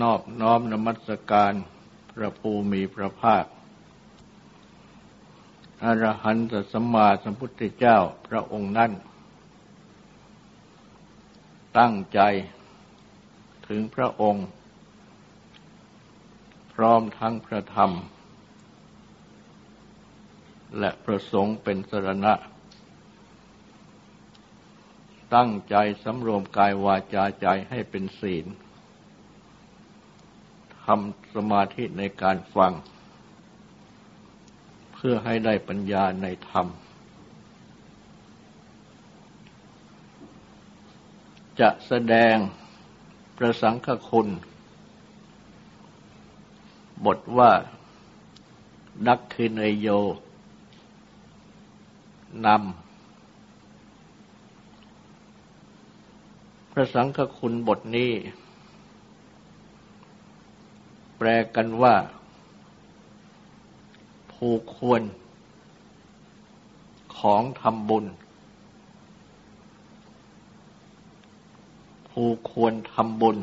นอบน้อมนมัสการพระภูมิพระภาค อรหันตสัมมาสัมพุทธเจ้าพระองค์นั้น ตั้งใจถึงพระองค์ พร้อมทั้งพระธรรม และประสงค์เป็นสรณะ ตั้งใจสำรวมกายวาจาใจให้เป็นศีล ทำสมาธิในการฟัง เพื่อให้ได้ปัญญาในธรรม จะแสดงประสังฆคุณ บทว่าดักคินโยนำพระสังฆคุณบทนี้ ลกันว่า ผูกควร ของทำบุญ ผูกควรทำบุญ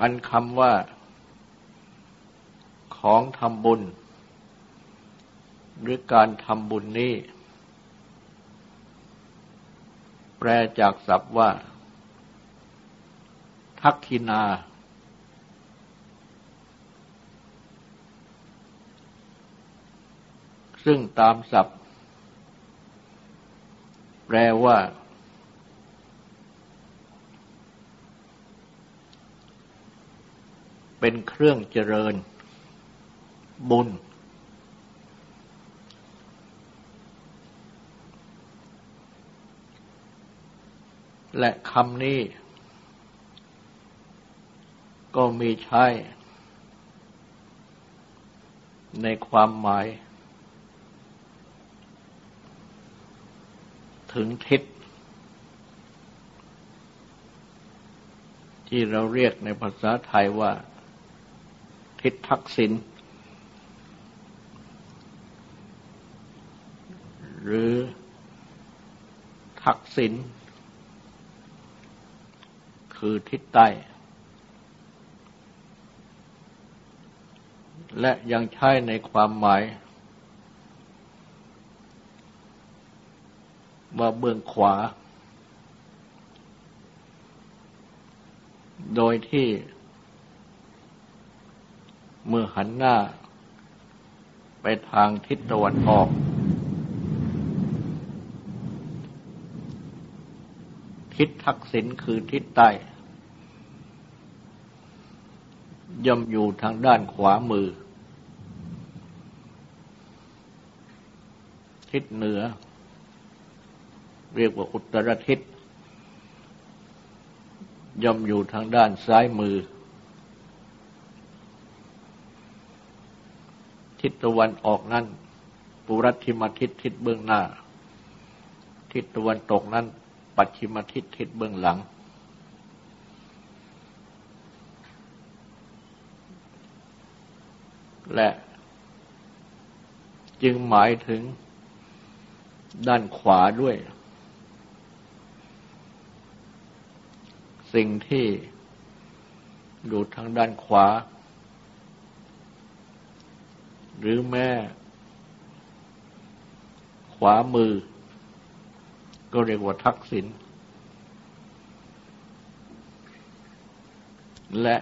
อันคำว่า ของทำบุญ หรือการทำบุญนี้แปลจากศัพท์ว่า ทักขินา ซึ่งตามศัพท์ แปลว่า เป็นเครื่องเจริญ บุญ และคำนี้ ก็มีใช้ในความหมาย ถึงทิศที่เราเรียกในภาษาไทยว่า ทิศทักษิณหรือทักษิณคือทิศใต้ และยังใช้ในความหมาย ว่าเบื้องขวา โดยที่ เมื่อหันหน้า ไปทางทิศตะวันออก ทิศทักษิณคือทิศใต้ ย่อมอยู่ทางด้านขวามือ ทิศเหนือ เรียกว่าอุตรทิศ ย่อมอยู่ทางด้านซ้ายมือ ทิศตะวันออกนั้นปุรัติมาทิศทิศเบื้องหน้า ทิศตะวันตกนั้น ปัจฉิมทิศทิศเบื้องหลัง และ จึงหมายถึงด้านขวาด้วย สิ่งที่อยู่ทางด้านขวา หรือแม่ ขวามือ ก็เรียกว่าทักษิณและ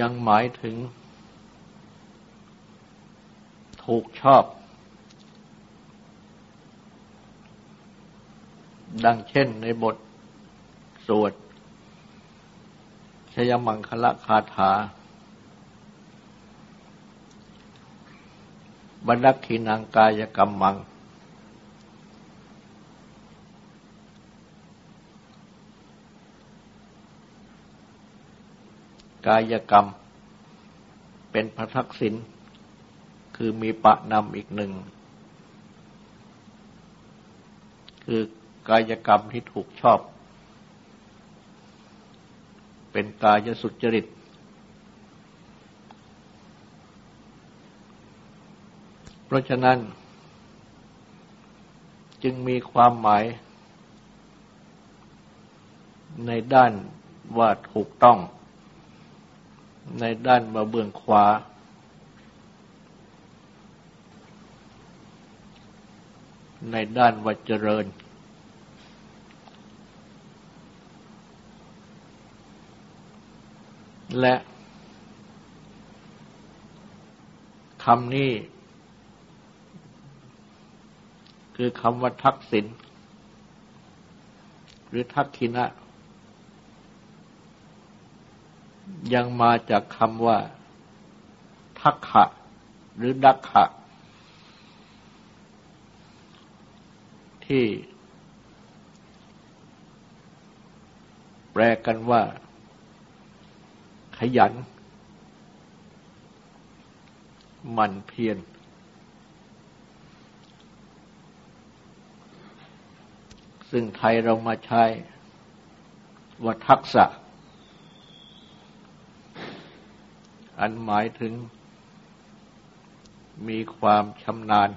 ยังหมายถึง ถูกชอบ ดังเช่นในบทสวดชยมังคละคาถา บรรดักขีนังกายกรรมมัง กายกรรม เป็นพระทักษิณคือมีปะนำอีกหนึ่ง คือกายกรรมที่ถูกชอบ เป็นกายสุจริต เพราะฉะนั้น จึงมีความหมายในด้านว่าถูกต้อง ในด้านมาเบื้องขวา ในด้านวัจเจริญ และคำนี้คือคำว่าทักษิณหรือทักขินะ ยังมาจากคำว่า ทักขะ หรือดักขะ ที่ แปลกันว่า ขยัน มันเพียรซึ่งไทยเรามาใช้ว่าทักษะ อันหมายถึงมีความชำนาญ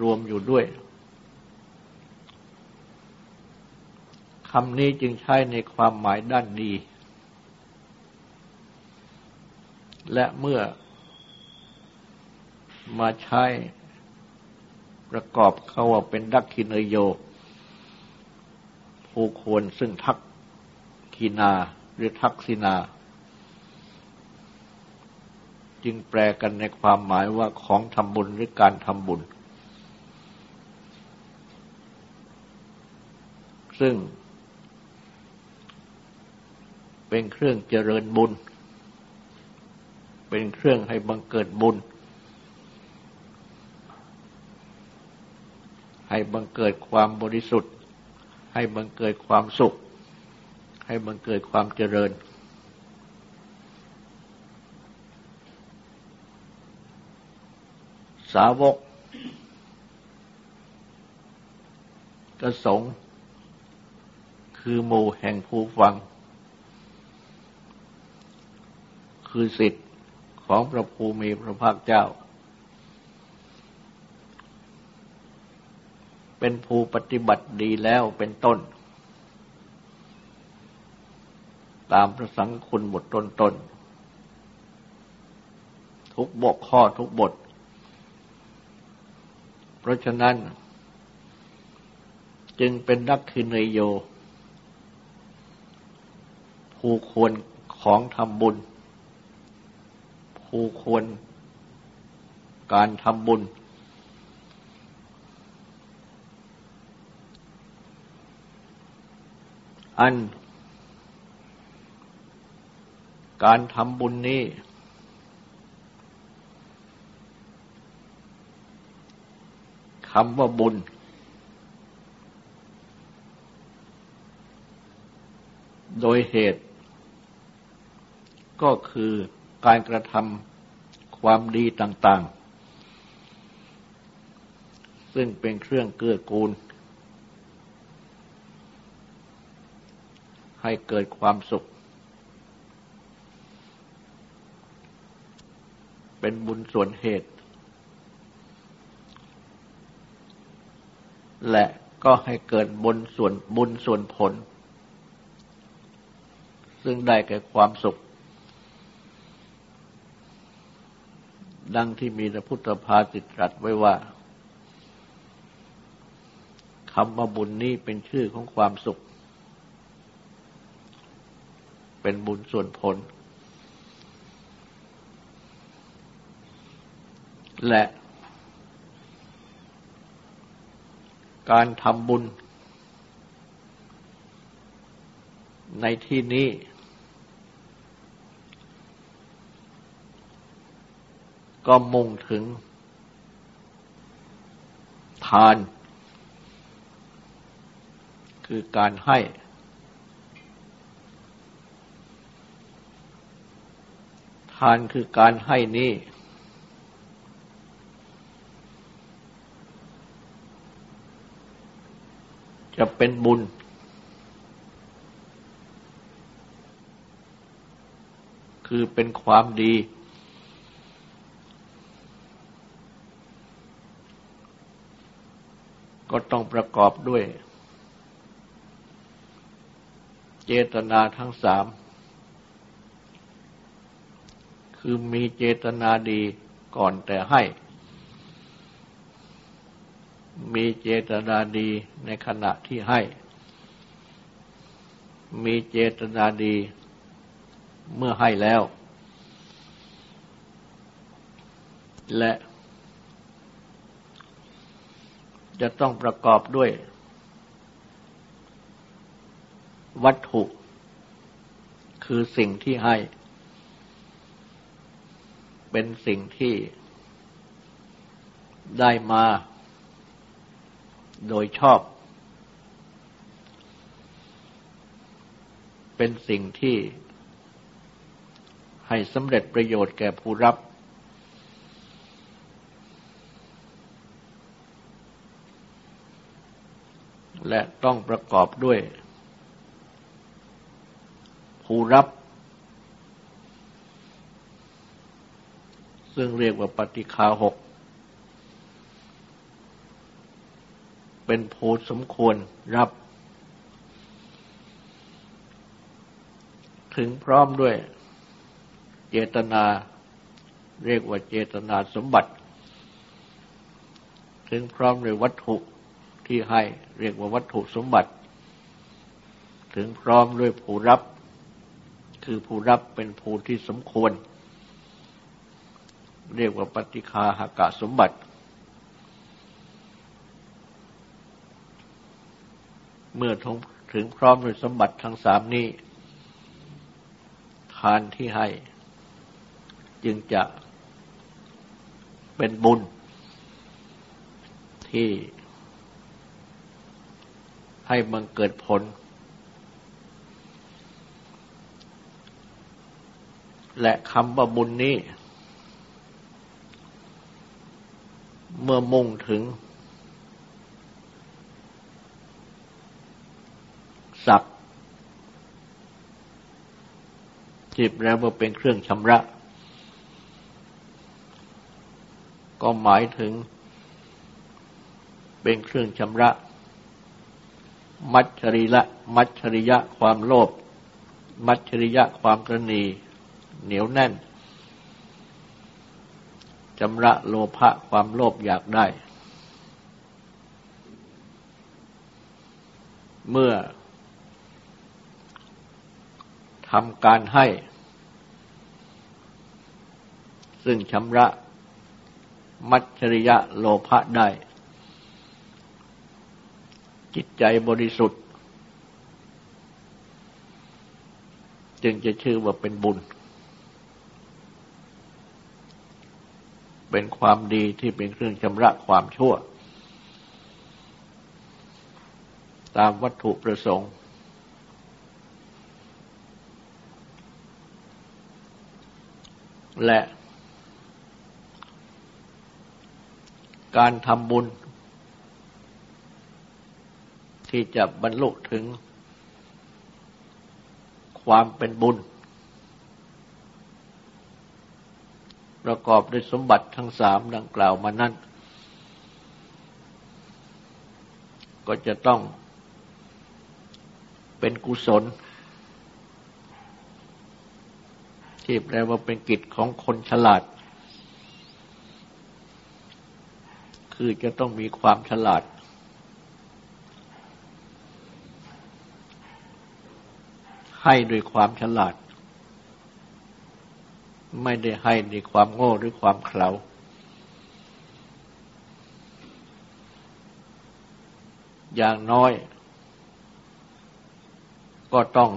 รวมอยู่ด้วยคำนี้จึงใช้ในความหมายด้านดี และเมื่อมาใช้ประกอบเขาว่าเป็นดักคินโย ผู้ควรซึ่งทักคินา หรือทักษิณา จึงแปลกันในความหมายว่าของทำบุญหรือการทำบุญ ซึ่ง เป็นเครื่องเจริญบุญ เป็นเครื่องให้บังเกิดบุญ ให้บังเกิดความบริสุทธิ์ ให้บังเกิดความสุข ให้มันเกิดความเจริญ สาวกกระสงคือหมู่แห่งผู้ฟัง คือสิทธิ์ของพระภูมิพระภาคเจ้า เป็นผู้ปฏิบัติดีแล้วเป็นต้น ตามพระสังคุณบทต้นๆ ทุกบกข้อทุกบท เพราะฉะนั้น จึงเป็นนักคือเนยโย ผู้ควรของทำบุญ ผู้ควรการทำบุญอัน การทำบุญนี้ คำว่าบุญ โดยเหตุ ก็คือการกระทำความดีต่าง ๆ ซึ่งเป็นเครื่องเกื้อกูล ให้เกิดความสุข เป็นบุญส่วนเหตุ และก็ให้เกิดบุญส่วนบุญส่วนผล ซึ่งได้แก่ความสุข ดังที่มีพระพุทธภาสิตรัสไว้ว่าคำว่าบุญนี้เป็นชื่อของความสุข เป็นบุญส่วนผล และการทำบุญ ในที่นี้ ก็มุ่งถึง ทาน คือการให้ ทานคือการให้นี้ จะเป็นบุญ คือเป็นความดี ก็ต้องประกอบด้วย เจตนาทั้งสาม คือมีเจตนาดีก่อนแต่ให้ มีเจตนาดีในขณะที่ให้ มีเจตนาดีเมื่อให้แล้ว และจะต้องประกอบด้วย วัตถุ คือสิ่งที่ให้ เป็นสิ่งที่ได้มา โดยชอบ เป็นสิ่งที่ให้สำเร็จประโยชน์แก่ผู้รับ และต้องประกอบด้วย ผู้รับ ซึ่งเรียกว่าปฏิคาหก เป็นโพสมควรรับ ถึงพร้อมด้วยเจตนา เรียกว่าเจตนาสมบัติ ถึงพร้อมด้วยวัตถุที่ให้เรียกว่าวัตถุสมบัติ ถึงพร้อมด้วยผู้รับ คือผู้รับเป็นผู้ที่สมควร เรียกว่าปฏิคาหากาสมบัติ เมื่อถึงพร้อมด้วยสมบัติทั้งสามนี้ ทานที่ให้ จึงจะเป็นบุญ ที่ให้มันเกิดผล และคำว่าบุญนี้ เมื่อมุ่งถึงัพท์จิบแล้วว่าเป็นเครื่องชำระ ก็หมายถึง เป็นเครื่องชำระ มัจฉริละ มัจฉริยะความโลภมัจฉริยะความกรณีเหนียวแน่นจำระโลภะความโลภอยากได้ เมื่อ ทำการให้ ซึ่งชำระ มัจฉริยะโลภะได้ จิตใจบริสุทธิ์ จึงจะชื่อว่าเป็นบุญ เป็นความดีที่เป็นเครื่องชำระความชั่ว ตามวัตถุประสงค์ และ การทำบุญ ที่จะบรรลุถึง ความเป็นบุญ ประกอบด้วยสมบัติทั้งสามดังกล่าวมานั้นก็จะต้องเป็นกุศล ที่แปลว่าเป็นกิจของคนฉลาด คือจะต้องมีความฉลาด ให้ด้วยความฉลาด ไม่ได้ให้ในความโง่หรือความเขลาอย่างน้อย ก็ต้อง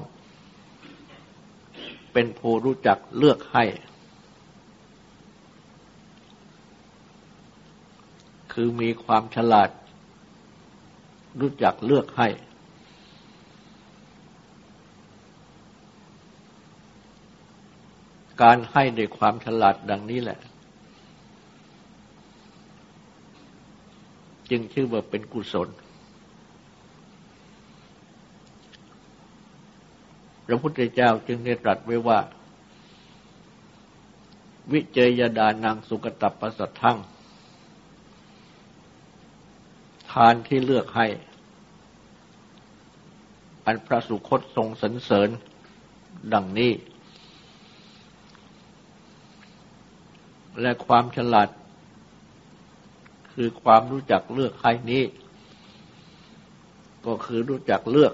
เป็นผู้รู้จักเลือกให้ คือมีความฉลาด รู้จักเลือกให้ การให้ด้วยความฉลาดดังนี้แหละ จึงชื่อว่าเป็นกุศล พระพุทธเจ้าจึงได้ตรัสไว้ว่า วิเจยดานังสุกตับประสัททั้งทานที่เลือกให้ อันพระสุคตทรงสรรเสริญดังนี้ และความฉลาด คือความรู้จักเลือกให้นี้ ก็คือรู้จักเลือก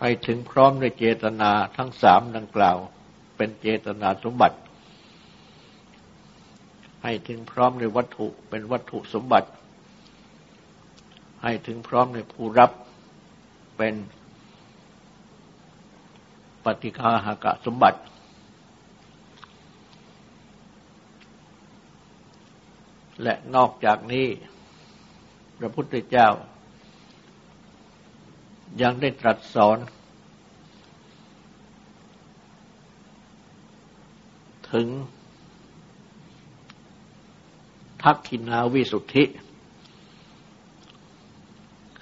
ให้ถึงพร้อมในเจตนาทั้งสามดังกล่าว เป็นเจตนาสมบัติ ให้ถึงพร้อมในวัตถุเป็นวัตถุสมบัติ ให้ถึงพร้อมในผู้รับเป็นปฏิฆาหากะสมบัติ และนอกจากนี้ พระพุทธเจ้า ยังได้ตรัสสอน ถึง ทักขินาวิสุทธิ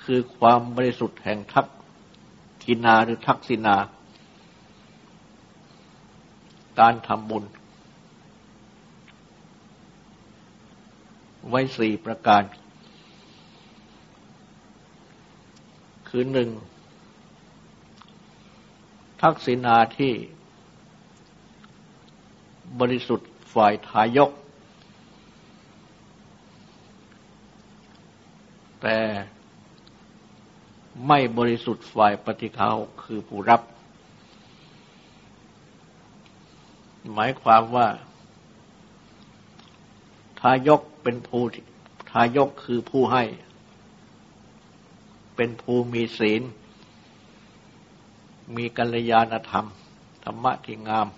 คือความบริสุทธิ์แห่งทักขินาหรือทักษินา การทำบุญ ไว้สี่ประการ คือหนึ่ง ทักษินาที่ บริสุทธิ์ฝ่ายทายก แต่ไม่บริสุทธิ์ฝ่ายปฏิฆาคือผู้รับ หมายความว่า ทายกเป็นผู้ทายกคือผู้ให้ เป็นผู้มีศีล มีกัลยาณธรรม ธรรมะที่งาม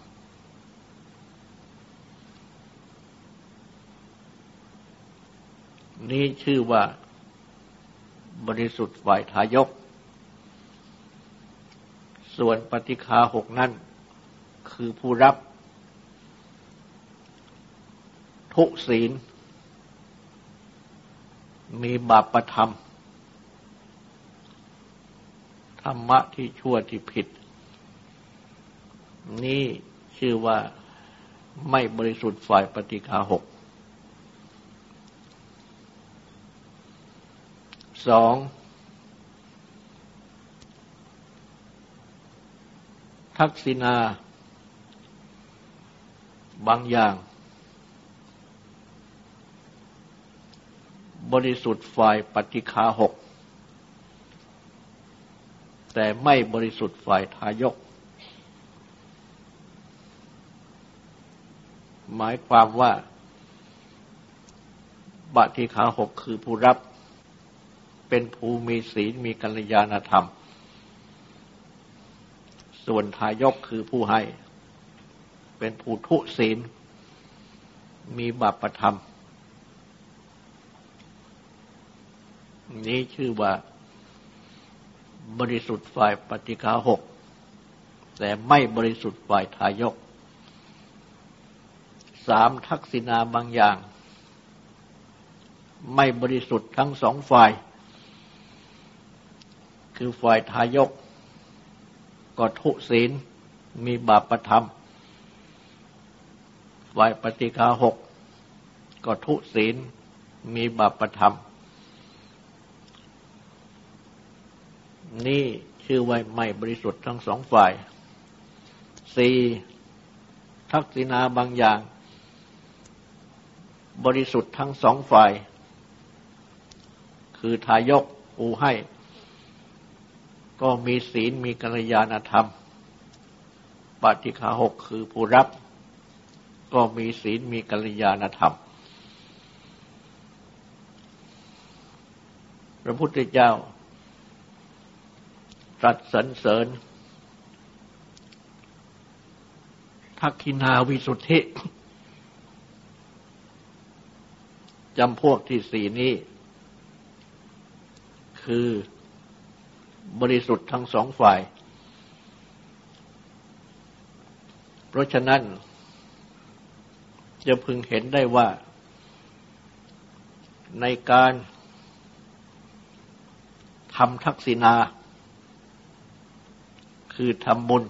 นี่ชื่อว่าบริสุทธิ์ฝ่ายทายก ส่วนปฏิคาหกนั่น คือผู้รับ ทุศีล มีบาปประธรรม ธ รรมะที่ชั่วที่ผิด นี่ชื่อว่าไม่บริสุทธิ์ฝ่ายปฏิคาหกสองทักษิณาบางอย่าง บริสุทธิ์ฝ่ายปฏิคาหก แต่ไม่บริสุทธิ์ฝ่ายทายก หมายความว่าปฏิคาหกคือผู้รับเป็นภูมีศีลมีกัลยาณธรรม ส่วนทายกคือผู้ให้ เป็นผู้ทุศีล มีบาปธรรม นี้ชื่อว่า บริสุทธิ์ฝ่ายปฏิฆาหก แต่ไม่บริสุทธิ์ฝ่ายทายก สามทักษิณาบางอย่าง ไม่บริสุทธิ์ทั้งสองฝ่าย คือฝ่ายทายกก็ทุศีลมีบาปประธรรม ฝ่ายปฏิฆาหกก็ทุศีลมีบาปประธรรม นี่ชื่อไว้ไม่บริสุทธิ์ทั้งสองฝ่ายสี่ทักษิณาบางอย่าง บริสุทธิ์ทั้งสองฝ่าย คือทายกอูให้ ก็มีศีลมีกัลยาณธรรมปฏิฆาหกคือผู้รับ ก็มีศีลมีกัลยาณธรรม พระพุทธเจ้า ตรัสสรรเสริญทักขินาวิสุทธิจำพวกที่สี่นี้ คือบริสุทธิ์ทั้งสองฝ่าย เพราะฉะนั้น จะพึงเห็นได้ว่า ในการทำทักษิณา คือทำบุญ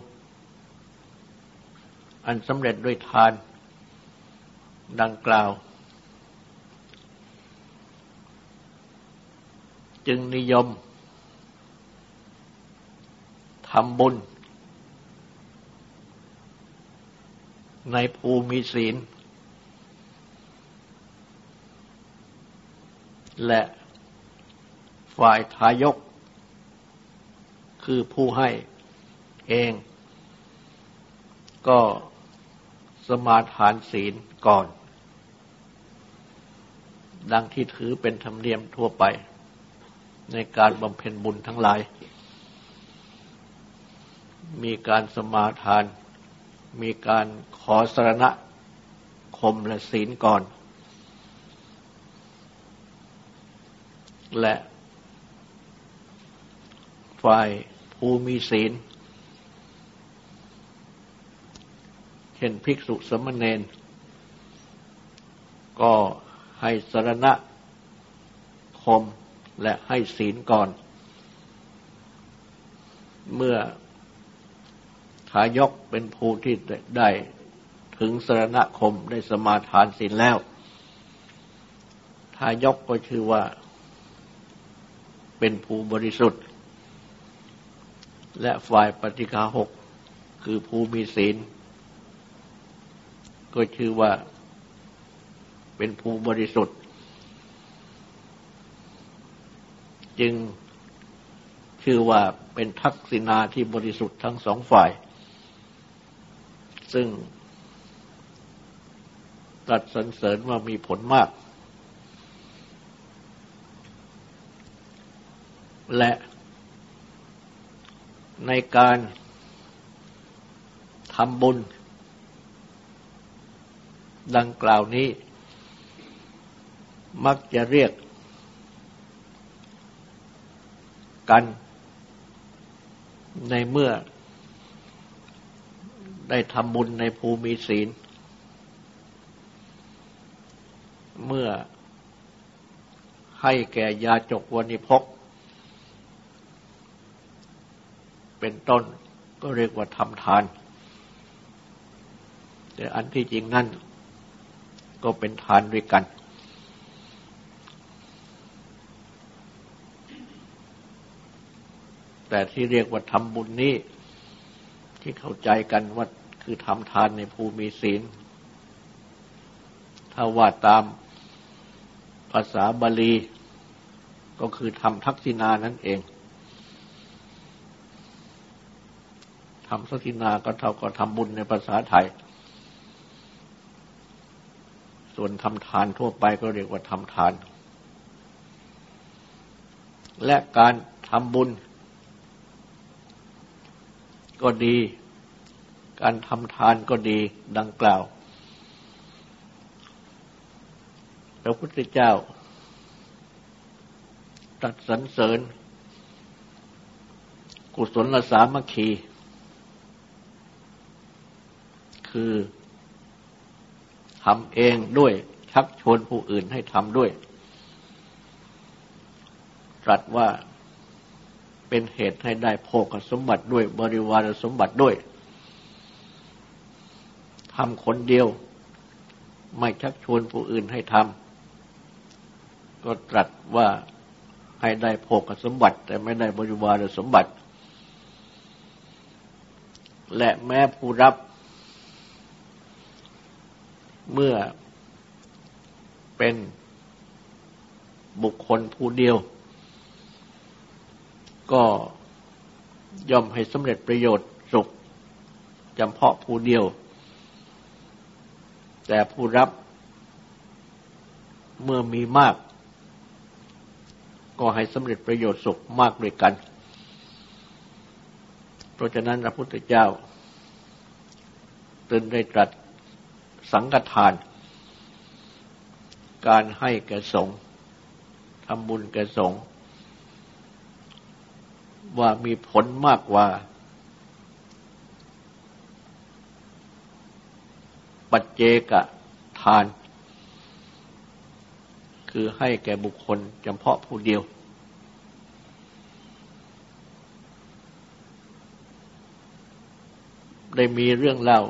อันสำเร็จด้วยทาน ดังกล่าว จึงนิยมทำบุญ ในภูมิศีล และฝ่ายทายก คือผู้ให้ เอง ก็สมาทานศีลก่อน ดังที่ถือเป็นธรรมเนียมทั่วไป ในการบำเพ็ญบุญทั้งหลาย มีการสมาทาน มีการขอสรณะคมและศีลก่อน และฝ่ายผู้มีศีล เช่นภิกษุสมณเณรก็ให้สรณะคมและให้ศีลก่อน เมื่อทายกเป็นผู้ที่ได้ถึงสรณะคมได้สมาทานศีลแล้ว ทายกก็ชื่อว่าเป็นผู้บริสุทธิ์ และฝ่ายปฏิฆาหกคือผู้มีศีล ก็ชื่อว่าเป็นผู้บริสุทธิ์ จึงชื่อว่าเป็นทักษิณาที่บริสุทธิ์ทั้งสองฝ่าย ซึ่งตัดสรรเสริญว่ามีผลมาก และในการทำบุญ ดังกล่าวนี้ มักจะเรียกกัน ในเมื่อได้ทำบุญในภูมิศีล เมื่อให้แก่ยาจกวนิพก เป็นต้นก็เรียกว่าทำทาน แต่อันที่จริงนั่น ก็เป็นทานด้วยกัน แต่ที่เรียกว่าทำบุญนี้ ที่เข้าใจกันว่าคือทำทานในภูมิศีล ถ้าว่าตามภาษาบาลี ก็คือทำทักษิณานั่นเองทำทักษิณาก็เท่ากับทำบุญในภาษาไทย ส่วนทำทานทั่วไปก็เรียกว่าทำทาน และการทำบุญ ก็ดี การทำทานก็ดีดังกล่าว พระพุทธเจ้าตัดสรรเสริญ กุศลสามัคคี คือ ทำเองด้วย ชักชวนผู้อื่นให้ทำด้วย ตรัสว่าเป็นเหตุให้ได้โภคสมบัติด้วย บริวารสมบัติด้วยทำคนเดียว ไม่ชักชวนผู้อื่นให้ทำก็ตรัสว่าให้ได้โภคสมบัติ แต่ไม่ได้บริวารสมบัติ และแม้ผู้รับ เมื่อเป็นบุคคลผู้เดียว ก็ย่อมให้สำเร็จประโยชน์สุขจำเพาะผู้เดียว แต่ผู้รับเมื่อมีมาก ก็ให้สำเร็จประโยชน์สุขมากด้วยกัน เพราะฉะนั้นพระพุทธเจ้าตึงได้ตรัส สังฆทาน การให้แก่สงฆ์ทำบุญแก่สงฆ์ว่ามีผลมากกว่า ปัจเจกทาน คือให้แก่บุคคลเฉพาะผู้เดียว ได้มีเรื่องเล่า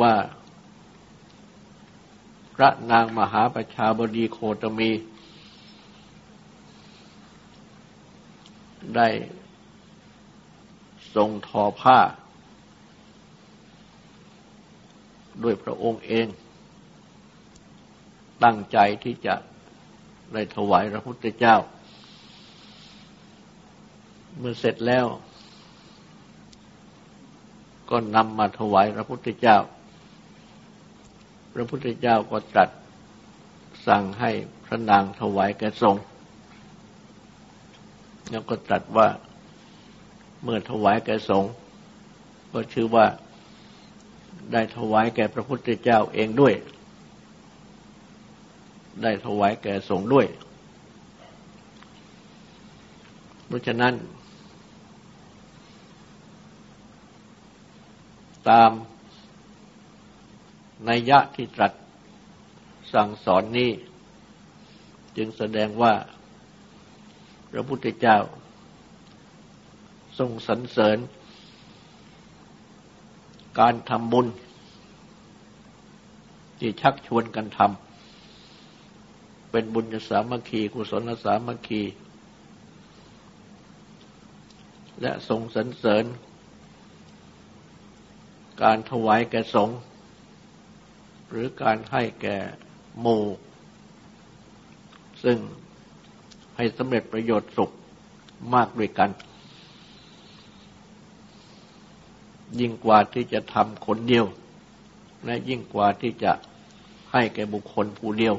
ว่าพระนางมหาประชาบดีโคตมี ได้ทรงทอผ้า ด้วยพระองค์เอง ตั้งใจที่จะได้ถวายพระพุทธเจ้า เมื่อเสร็จแล้ว ก็นำมาถวายพระพุทธเจ้า ระพุทธเจ้าก็ตรัสสั่งให้พระนางถวายแก่ทรง แล้วก็ตรัสว่าเมื่อถวายแก่ทรงก็ชื่อว่าได้ถวายแก่พระพุทธเจ้าเองด้วย ได้ถวายแก่สงฆ์ด้วย เพราะฉะนั้น ตาม นัยยะที่ตรัสสั่งสอนนี้ จึงแสดงว่า พระพุทธเจ้า ทรงสรรเสริญ การทำบุญ ที่ชักชวนกันทำเป็นบุญสามัคคีกุศลสามัคคี และทรงสรรเสริญ การถวายแก่สงฆ์ หรือการให้แก่โม่ซึ่งให้สำเร็จประโยชน์สุขมากด้วยกัน ยิ่งกว่าที่จะทำคนเดียว และยิ่งกว่าที่จะให้แก่บุคคลผู้เดียว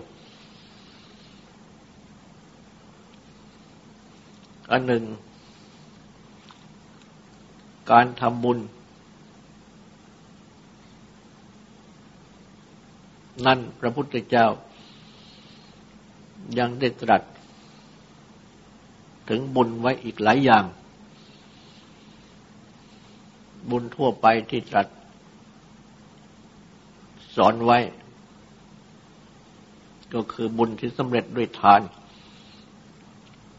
อันหนึ่ง การทำบุญ นั่นพระพุทธเจ้า ยังได้ตรัส ถึงบุญไว้อีกหลายอย่าง บุญทั่วไปที่ตรัส สอนไว้ ก็คือบุญที่สำเร็จด้วยทาน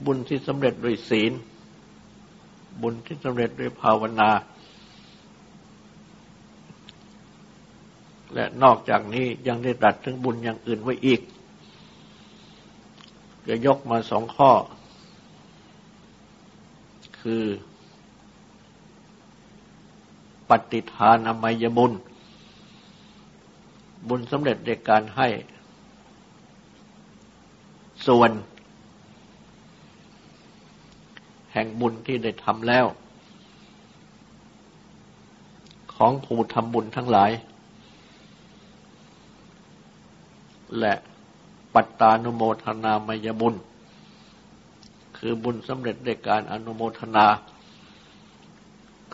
บุญที่สำเร็จด้วยศีล บุญที่สำเร็จด้วยภาวนา และนอกจากนี้ยังได้ตรัสถึงบุญอย่างอื่นไว้อีก จะยกมาสองข้อ คือ ปฏิทานอมัยบุญ บุญสำเร็จในการให้ ส่วน แห่งบุญที่ได้ทำแล้ว ของผู้ทำบุญทั้งหลาย และปัตตานุโมทนามยบุญ คือบุญสำเร็จในการอนุโมทนา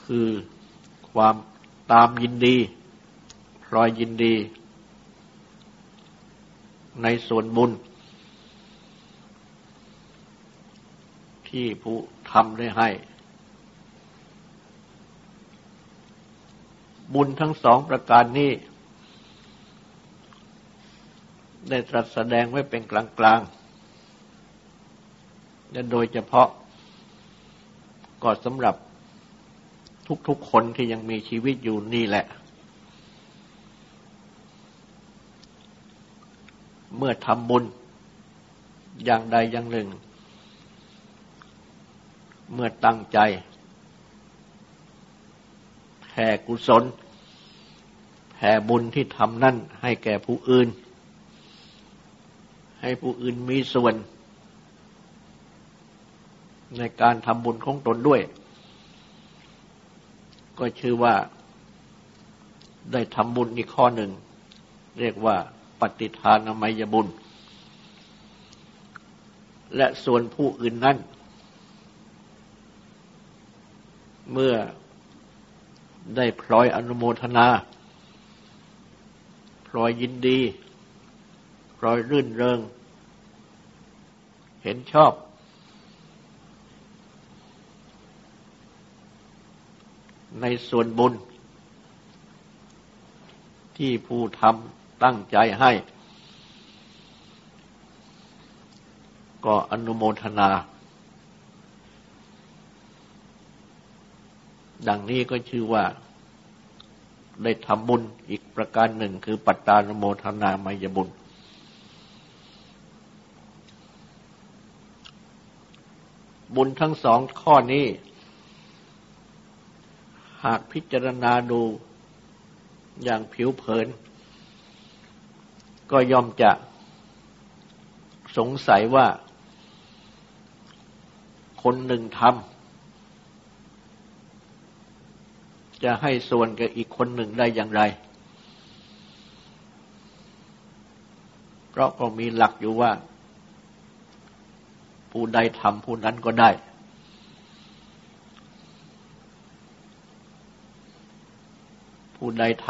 คือความตามยินดีพลอยยินดี ในส่วนบุญ ที่ผู้ทำได้ให้ บุญทั้งสองประการนี้ ได้ตรัสแสดงไว้เป็นกลางๆ และโดยเฉพาะก็สำหรับทุกๆคนที่ยังมีชีวิตอยู่นี่แหละ เมื่อทำบุญอย่างใดอย่างหนึ่ง เมื่อตั้งใจแผ่กุศลแผ่บุญที่ทำนั่นให้แก่ผู้อื่น ให้ผู้อื่นมีส่วน ในการทำบุญของตนด้วย ก็ชื่อว่าได้ทำบุญอีกข้อหนึ่ง เรียกว่าปฏิทานมัยบุญ และส่วนผู้อื่นนั้นเมื่อได้พลอยอนุโมทนา พลอยยินดี รอยรื่นเริง เห็นชอบ ในส่วนบุญ ที่ผู้ทำตั้งใจให้ ก็อนุโมทนา ดังนี้ก็ชื่อว่าได้ทำบุญอีกประการหนึ่งคือปัตตานโมทนามายบุญ บุญทั้งสองข้อนี้ หากพิจารณาดูอย่างผิวเผิน ก็ยอมจะสงสัยว่า คนหนึ่งทำจะให้ส่วนกับอีกคนหนึ่งได้อย่างไร เพราะก็มีหลักอยู่ว่า ผู้ใดทำผู้นั้นก็ได้ ผู้ใดท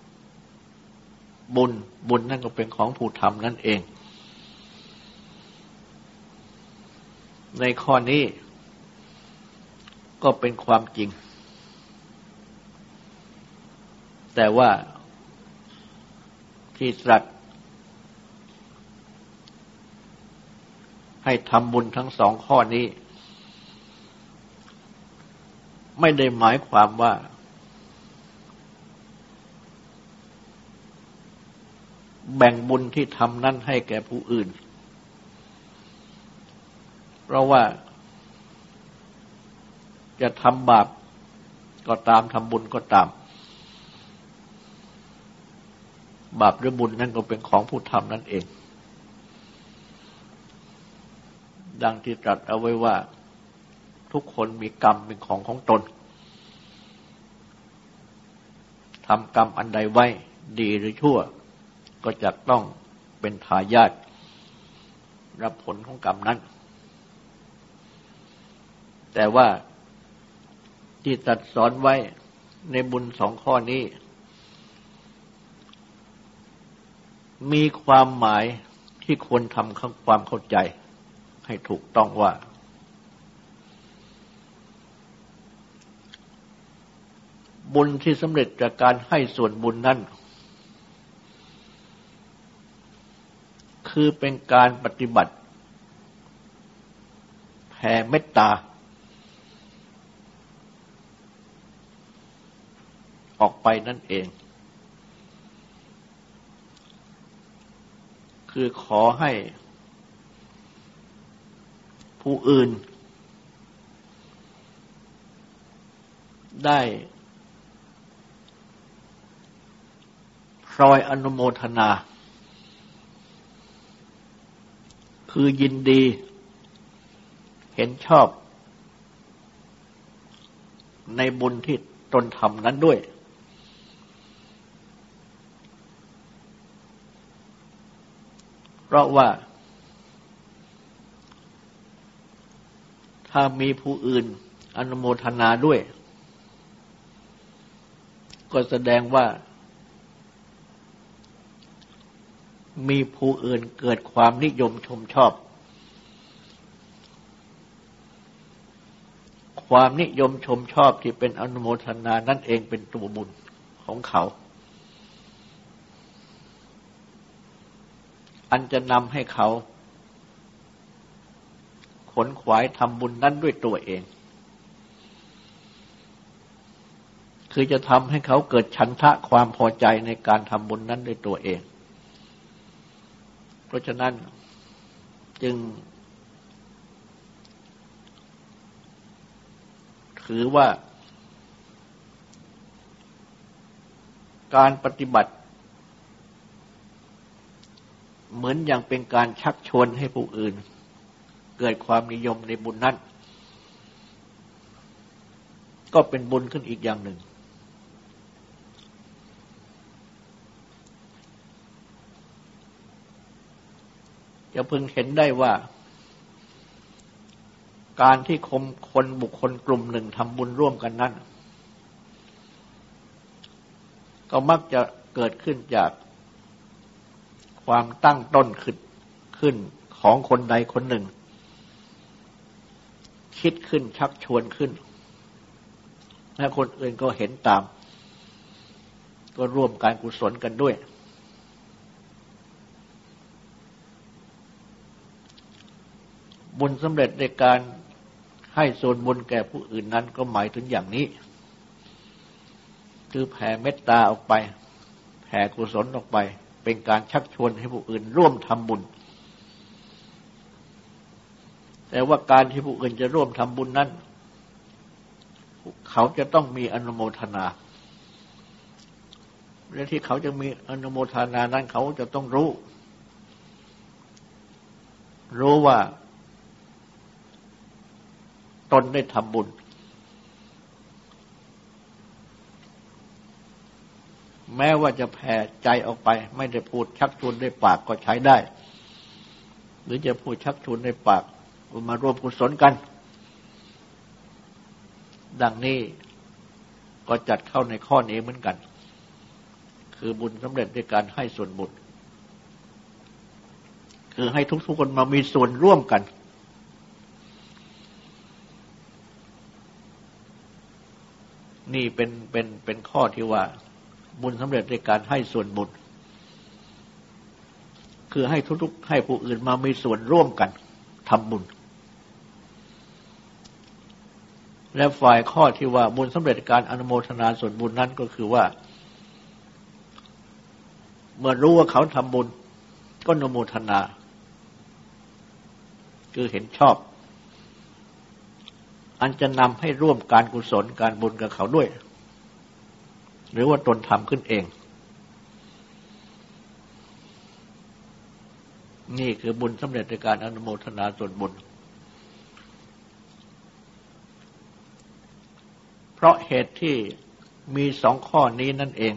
ำบุญบุญนั่นก็เป็นของผู้ทำนั่นเอง ในข้อนี้ก็เป็นความจริง แต่ว่าที่ตรัส ให้ทำบุญทั้งสองข้อนี้ ไม่ได้หมายความว่า แบ่งบุญที่ทำนั่นให้แก่ผู้อื่น เพราะว่าจะทำบาปก็ตามทำบุญก็ตาม บาปหรือบุญนั่นก็เป็นของผู้ทำนั่นเอง ดังที่ตรัสเอาไว้ว่าทุกคนมีกรรมเป็นของของตนทำกรรมอันใดไว้ดีหรือชั่ว ก็จะต้องเป็นทายาทรับผลของกรรมนั้น แต่ว่าที่ตัดสอนไว้ในบุญสองข้อนี้ มีความหมายที่ควรทำความเข้าใจ ให้ถูกต้องว่า บุญที่สำเร็จจากการให้ส่วนบุญนั้น คือเป็นการปฏิบัติแผ่เมตตา ออกไปนั่นเองคือขอให้ ผู้อื่น ได้พรอยอนุโมทนา คือยินดี เห็นชอบ ในบุญที่ตนทำนั้นด้วยเพราะว่า ถ้ามีผู้อื่นอนุโมทนาด้วย ก็แสดงว่า มีผู้อื่นเกิดความนิยมชมชอบ ความนิยมชมชอบที่เป็นอนุโมทนานั่นเองเป็นตัวบุญของเขา อันจะนำให้เขา ขนขวายทำบุญนั้นด้วยตัวเอง คือจะทำให้เขาเกิดฉันทะความพอใจในการทำบุญนั้นด้วยตัวเอง เพราะฉะนั้นจึง ถือว่า การปฏิบัติเหมือนอย่างเป็นการชักชวนให้ผู้อื่น เกิดความนิยมในบุญนั้น ก็เป็นบุญขึ้นอีกอย่างหนึ่ง จะพึงเห็นได้ว่า การที่คมคนบุคคลกลุ่มหนึ่งทำบุญร่วมกันนั้น ก็มักจะเกิดขึ้นจากความตั้งต้นขึ้นขึ้นของคนใดคนหนึ่ง คิดขึ้นชักชวนขึ้นและคนอื่นก็เห็นตาม ก็ร่วมการกุศลกันด้วย บุญสำเร็จในการให้ส่วนบุญแก่ผู้อื่นนั้นก็หมายถึงอย่างนี้ คือแผ่เมตตาออกไป แผ่กุศลออกไป เป็นการชักชวนให้ผู้อื่นร่วมทำบุญ แต่ว่าการที่ผู้อื่นจะร่วมทำบุญนั้น เขาจะต้องมีอนุโมทนา และที่เขาจะมีอนุโมทนานั้นเขาจะต้องรู้ รู้ว่า ตนได้ทำบุญ แม้ว่าจะแผ่ใจออกไป ไม่ได้พูดชักชวนด้วยปากก็ใช้ได้ หรือจะพูดชักชวนด้วยปาก มาร่วมกุศลกัน ดังนี้ก็จัดเข้าในข้อนี้เหมือนกัน คือบุญสำเร็จด้วยการให้ส่วนบุญ คือให้ทุกๆคนมามีส่วนร่วมกัน นี่เป็นเป็นเป็นข้อที่ว่าบุญสำเร็จในการให้ส่วนบุญคือให้ทุกๆให้ผู้อื่นมามีส่วนร่วมกันทำบุญ และฝ่ายข้อที่ว่าบุญสำเร็จการอนุโมทนาส่วนบุญนั้นก็คือว่า เมื่อรู้ว่าเขาทำบุญ ก็อนุโมทนา คือเห็นชอบ อันจะนำให้ร่วมการกุศลการบุญกับเขาด้วย หรือว่าตนทำขึ้นเอง นี่คือบุญสำเร็จในการอนุโมทนาส่วนบุญ เพ ราะเหตุที่มีสองข้อนี้นั่นเอง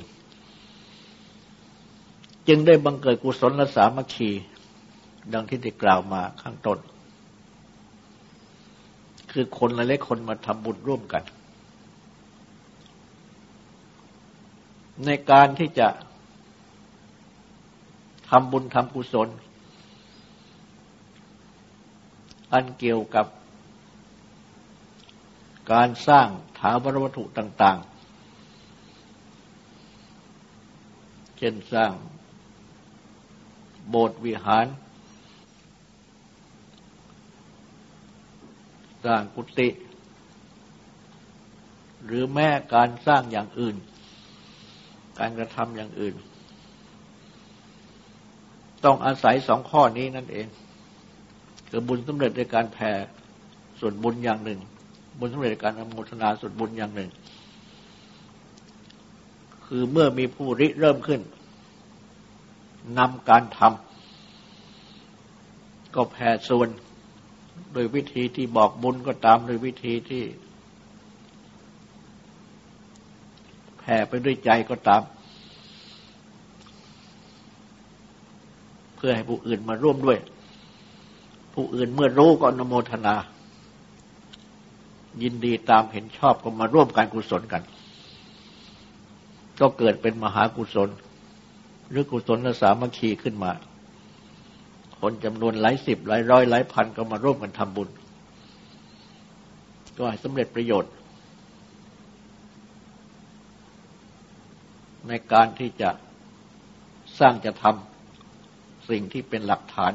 จึงได้บังเกิดกุศลและสามัคคี ดังที่ได้กล่าวมาข้างต้น คือคนหลายๆคนมาทำบุญร่วมกัน ในการที่จะทำบุญทำกุศล อันเกี่ยวกับ การสร้างถาวรวัตถุต่าง ๆ เช่นสร้าง โบสถ์วิหาร สร้างกุฏิหรือแม้การสร้างอย่างอื่น การกระทำอย่างอื่น ต้องอาศัยสองข้อนี้นั่นเอง คือบุญสำเร็จในการแผ่ส่วนบุญอย่างหนึ่ง บุญสำเร็จการอนุโมทนาส่วนบุญอย่างหนึ่ง คือเมื่อมีผู้ริเริ่มขึ้นนำการทำก็แผ่ส่วนโดยวิธีที่บอกบุญก็ตามโดยวิธีที่แผ่ไปด้วยใจก็ตาม เพื่อให้ผู้อื่นมาร่วมด้วย ผู้อื่นเมื่อรู้ก็อนโมทนา ยินดีตามเห็นชอบก็มาร่วมการกุศลกัน ก็เกิดเป็นมหากุศล หรือกุศลสามัคคีขึ้นมา คนจำนวนหลายสิบหลายร้อยหลายพันก็มาร่วมกันทำบุญ ก็ให้สำเร็จประโยชน์ ในการที่จะสร้างจะทำสิ่งที่เป็นหลักฐาน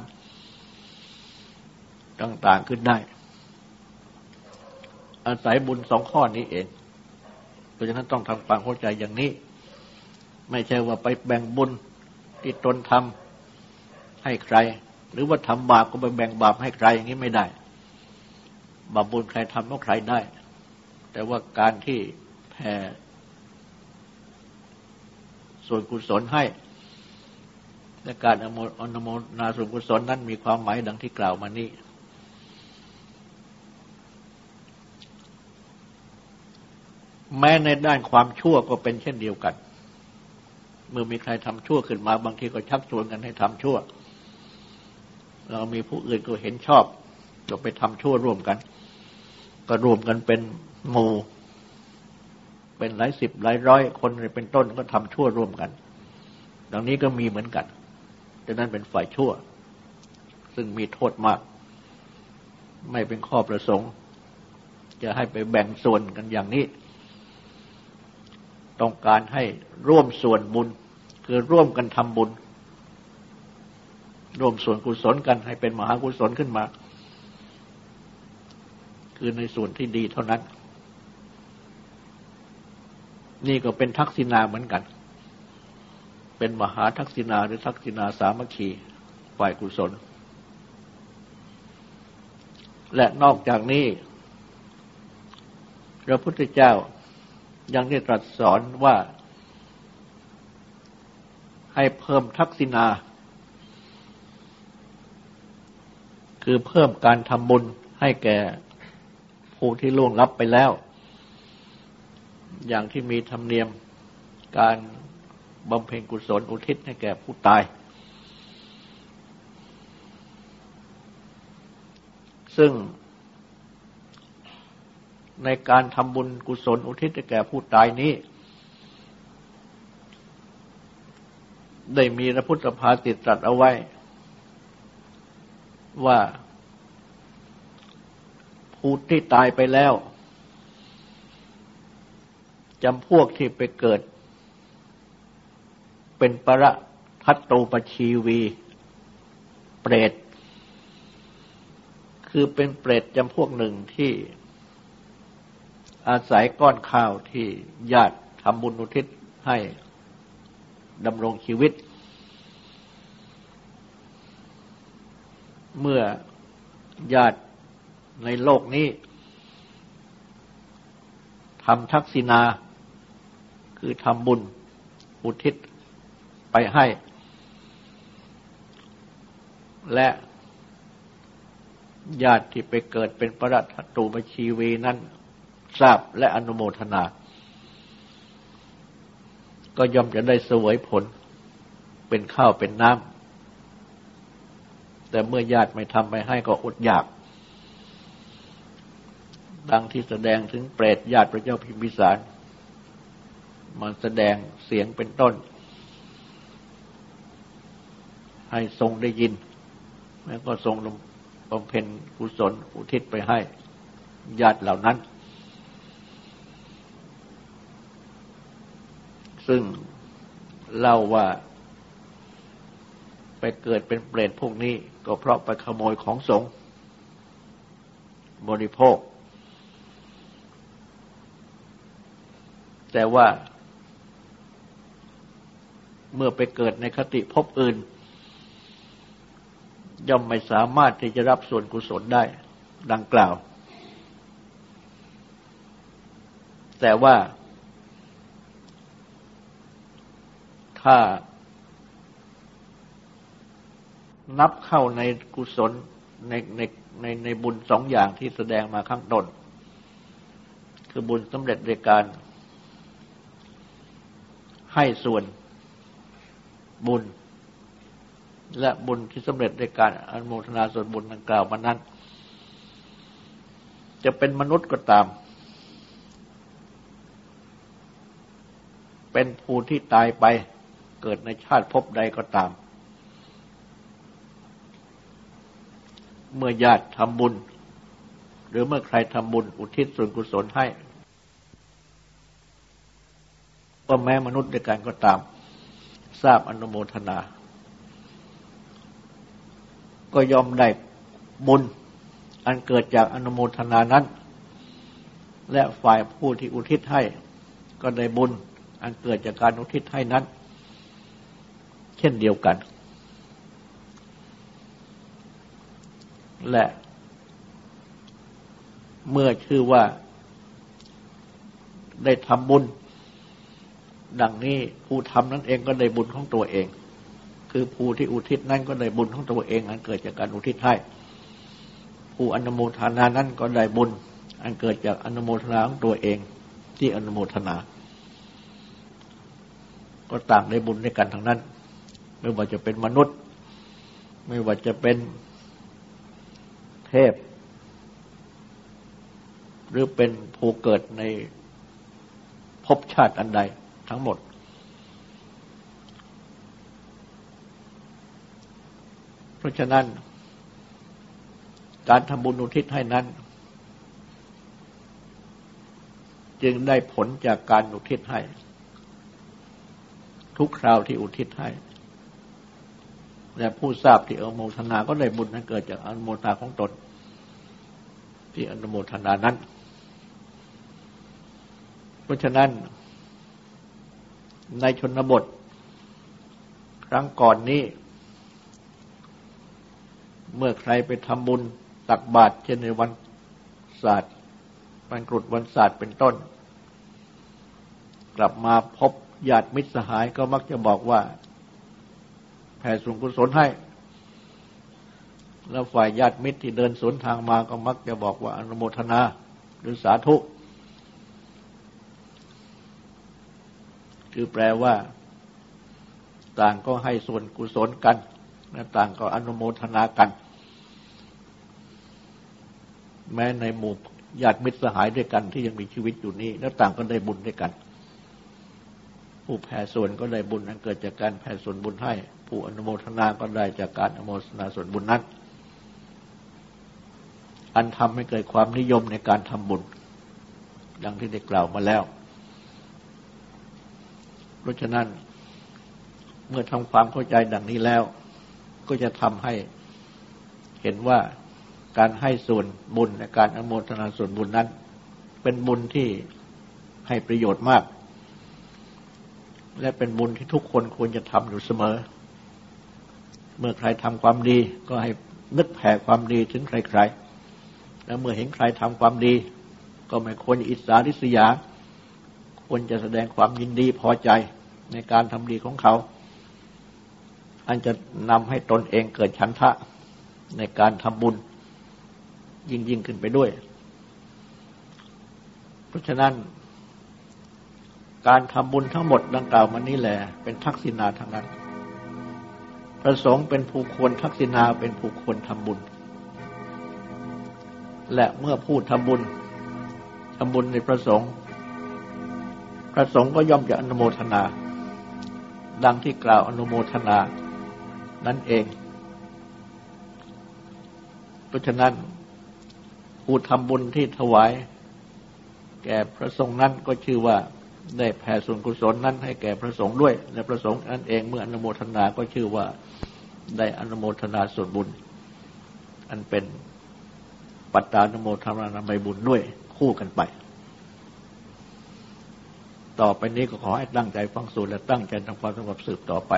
ต่าง ๆ ขึ้นได้ อาศัยบุญสองข้อนี้เอง เพราะฉะนั้นต้องทำความเข้าใจอย่างนี้ ไม่ใช่ว่าไปแบ่งบุญที่ตนทำให้ใคร หรือว่าทำบาปก็ไปแบ่งบาปให้ใครอย่างนี้ไม่ได้ บาปบุญใครทำก็ใครได้ แต่ว่าการที่แผ่ส่วนกุศลให้และการอนุโมนาส่วนกุศลนั้นมีความหมายดังที่กล่าวมานี้ แม้ในด้านความชั่วก็เป็นเช่นเดียวกัน เมื่อมีใครทำชั่วขึ้นมา บางทีก็ชักชวนกันให้ทำชั่ว เรามีผู้อื่นก็เห็นชอบก็ไปทำชั่วร่วมกัน ก็รวมกันเป็นหมู่ เป็นหลายสิบหลายร้อยคนเป็นต้นก็ทำชั่วร่วมกัน ดังนี้ก็มีเหมือนกันดังนั้นเป็นฝ่ายชั่ว ซึ่งมีโทษมาก ไม่เป็นข้อประสงค์ จะให้ไปแบ่งส่วนกันอย่างนี้ ต้องการให้ร่วมส่วนบุญ คือร่วมกันทำบุญ ร่วมส่วนกุศลกันให้เป็นมหากุศลขึ้นมา คือในส่วนที่ดีเท่านั้น นี่ก็เป็นทักษิณาเหมือนกัน เป็นมหาทักษิณาหรือทักษิณาสามัคคีฝ่ายกุศล และนอกจากนี้พระพุทธเจ้า ยังได้ตรัสสอนว่าให้เพิ่มทักษิณาคือเพิ่มการทำบุญให้แก่ผู้ที่ล่วงลับไปแล้ว อย่างที่มีธรรมเนียมการบำเพ็ญกุศลอุทิศให้แก่ผู้ตาย ซึ่ง ในการทำบุญกุศลอุทิศแก่ผู้ตายนี้ ได้มีพระพุทธภาติตรัสเอาไว้ ว่าผู้ที่ตายไปแล้วจำพวกที่ไปเกิด เป็นประทัตโตปชีวี เปรต คือเป็นเปรตจำพวกหนึ่งที่ อาศัยก้อนข้าวที่ญาติทำบุญอุทิศให้ดำรงชีวิต เมื่อญาติในโลกนี้ทำทักษิณาคือทำบุญอุทิศไปให้ และญาติที่ไปเกิดเป็นพระรัตตูปชีวีนั้น ทราบและอนุโมทนา ก็ย่อมจะได้สวยผล เป็นข้าวเป็นน้ำแต่เมื่อญาติไม่ทำไปให้ก็อดอยาก ดังที่แสดงถึงเปรตญาติพระเจ้าพิมพิสารมาแสดงเสียงเป็นต้น ให้ทรงได้ยิน แล้วก็ทรงบำเพ็ญกุศลอุทิศไปให้ญาติเหล่านั้น ซึ่งเล่าว่าไปเกิดเป็นเปรตพวกนี้ ก็เพราะไปขโมยของสงบริโภค แต่ว่า เมื่อไปเกิดในคติภพอื่น ย่อมไม่สามารถที่จะรับส่วนกุศลได้ดังกล่าว แต่ว่า ถ้า นับเข้าในกุศลในในในในบุญสองอย่างที่แสดงมาข้างต้นคือบุญสำเร็จในการ ให้ส่วนบุญ และบุญที่สำเร็จในการอนุโมทนาส่วนบุญดังกล่าวมานั้น จะเป็นมนุษย์ก็ตาม เป็นผู้ที่ตายไป เกิดในชาติพบใดก็ตาม เมื่อญาติทำบุญ หรือเมื่อใครทำบุญอุทิศส่วนกุศลให้ ก็แม้มนุษย์ด้วยกันก็ตาม ทราบอนุโมทนา ก็ยอมได้บุญ อันเกิดจากอนุโมทนานั้น และฝ่ายผู้ที่อุทิศให้ ก็ได้บุญอันเกิดจากการอุทิศให้นั้น เช่นเดียวกัน และเมื่อชื่อว่าได้ทำบุญ ดังนี้ผู้ทำนั้นเองก็ได้บุญของตัวเอง คือผู้ที่อุทิศนั้นก็ได้บุญของตัวเอง อันเกิดจากการอุทิศให้ผู้อนุโมทนานั้นก็ได้บุญ อันเกิดจากอนุโมทนาของตัวเอง ที่อนุโมทนา ก็ต่างได้บุญในกันทั้งนั้น ไม่ว่าจะเป็นมนุษย์ ไม่ว่าจะเป็นเทพ หรือเป็นผู้เกิดในภพชาติอันใดทั้งหมด เพราะฉะนั้น การทำบุญอุทิศให้นั้น จึงได้ผลจากการอุทิศให้ ทุกคราวที่อุทิศให้ และผู้ทราบที่อนุโมทนาก็ได้บุญนั้นเกิดจากอนุโมทนาของตน ที่อนุโมทนานั้น เพราะฉะนั้นในชนบท ครั้งก่อนนี้ เมื่อใครไปทำบุญตักบาตรเช่นในวันศาสตร์วันกรุดวันศาสตร์เป็นต้น กลับมาพบญาติมิตรสหายก็มักจะบอกว่า แผ่ส่วนกุศลให้ แล้วฝ่ายญาติมิตรที่เดินสวนทางมาก็มักจะบอกว่าอนุโมทนาหรือสาธุ คือแปลว่า ต่างก็ให้ส่วนกุศลกันและต่างก็อนุโมทนากัน แม้ในหมู่ญาติมิตรสหายด้วยกันที่ยังมีชีวิตอยู่นี้ และต่างก็ได้บุญด้วยกัน ผู้แผ่ส่วนก็ได้บุญนั้นเกิดจากการแผ่ส่วนบุญให้ ผู้อนุโมทนาก็ได้จากการอนุโมทนาส่วนบุญนั้น อันทำให้เกิดความนิยมในการทำบุญ ดังที่ได้กล่าวมาแล้ว เพราะฉะนั้นเมื่อทำความเข้าใจดังนี้แล้ว ก็จะทำให้เห็นว่าการให้ส่วนบุญในการอนุโมทนาส่วนบุญนั้น เป็นบุญที่ให้ประโยชน์มาก และเป็นบุญที่ทุกคนควรจะทำอยู่เสมอ เมื่อใครทำความดีก็ให้นึกแผ่ความดีถึงใครๆ แล้วเมื่อเห็นใครทำความดี ก็ไม่ควรอิสาริษยา ควรจะแสดงความยินดีพอใจในการทำดีของเขา อันจะนำให้ตนเองเกิดฉันทะในการทำบุญยิ่งยิ่งขึ้นไปด้วย เพราะฉะนั้น การทำบุญทั้งหมดดังกล่าวมานี้แหละเป็นทักษิณาทั้งนั้น พระสงฆ์เป็นผู้ควรทักษิณาเป็นผู้ควรทำบุญ และเมื่อพูดทำบุญทำบุญในพระสงฆ์พระสงฆ์ก็ย่อมจะอนุโมทนา ดังที่กล่าวอนุโมทนา นั่นเอง เพราะฉะนั้นผู้ทำบุญที่ถวาย แก่พระสงฆ์นั้นก็ชื่อว่า ได้แผ่ส่วนกุศลนั้นให้แก่พระสงฆ์ด้วย และพระสงฆ์นั้นเองเมื่ออนุโมทนาก็ชื่อว่าได้อนุโมทนาส่วนบุญ อันเป็นปัตตานุโมทนามัยบุญด้วยคู่กันไป ต่อไปนี้ก็ขอให้ตั้งใจฟังสูตรและตั้งใจทำความสงบสืบต่อไป